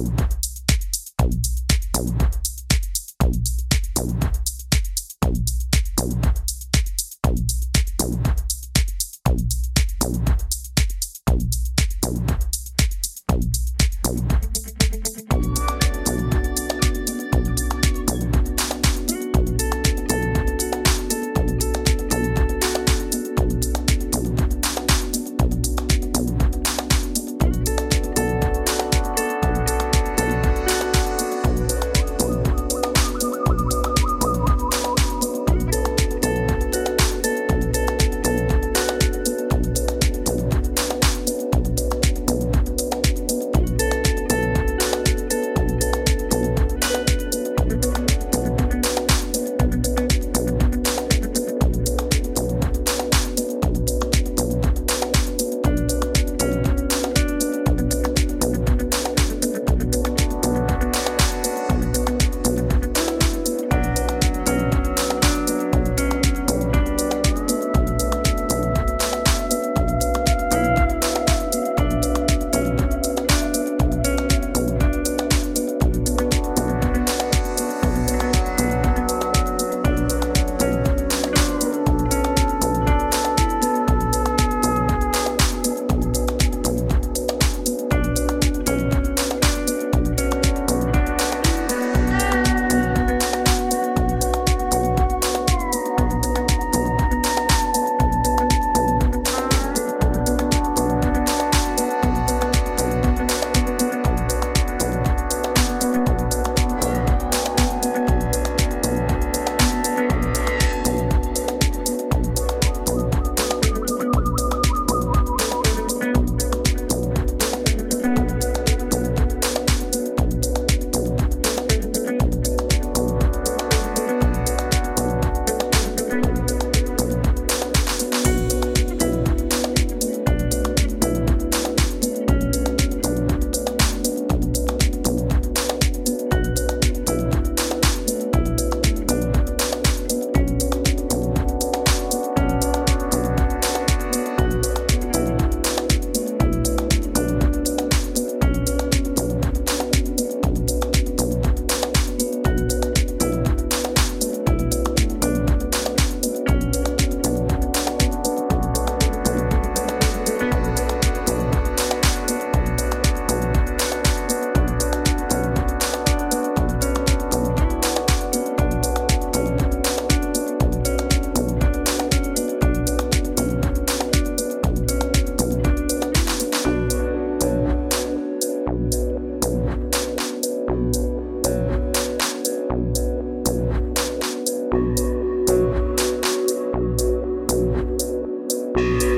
Bye. yeah.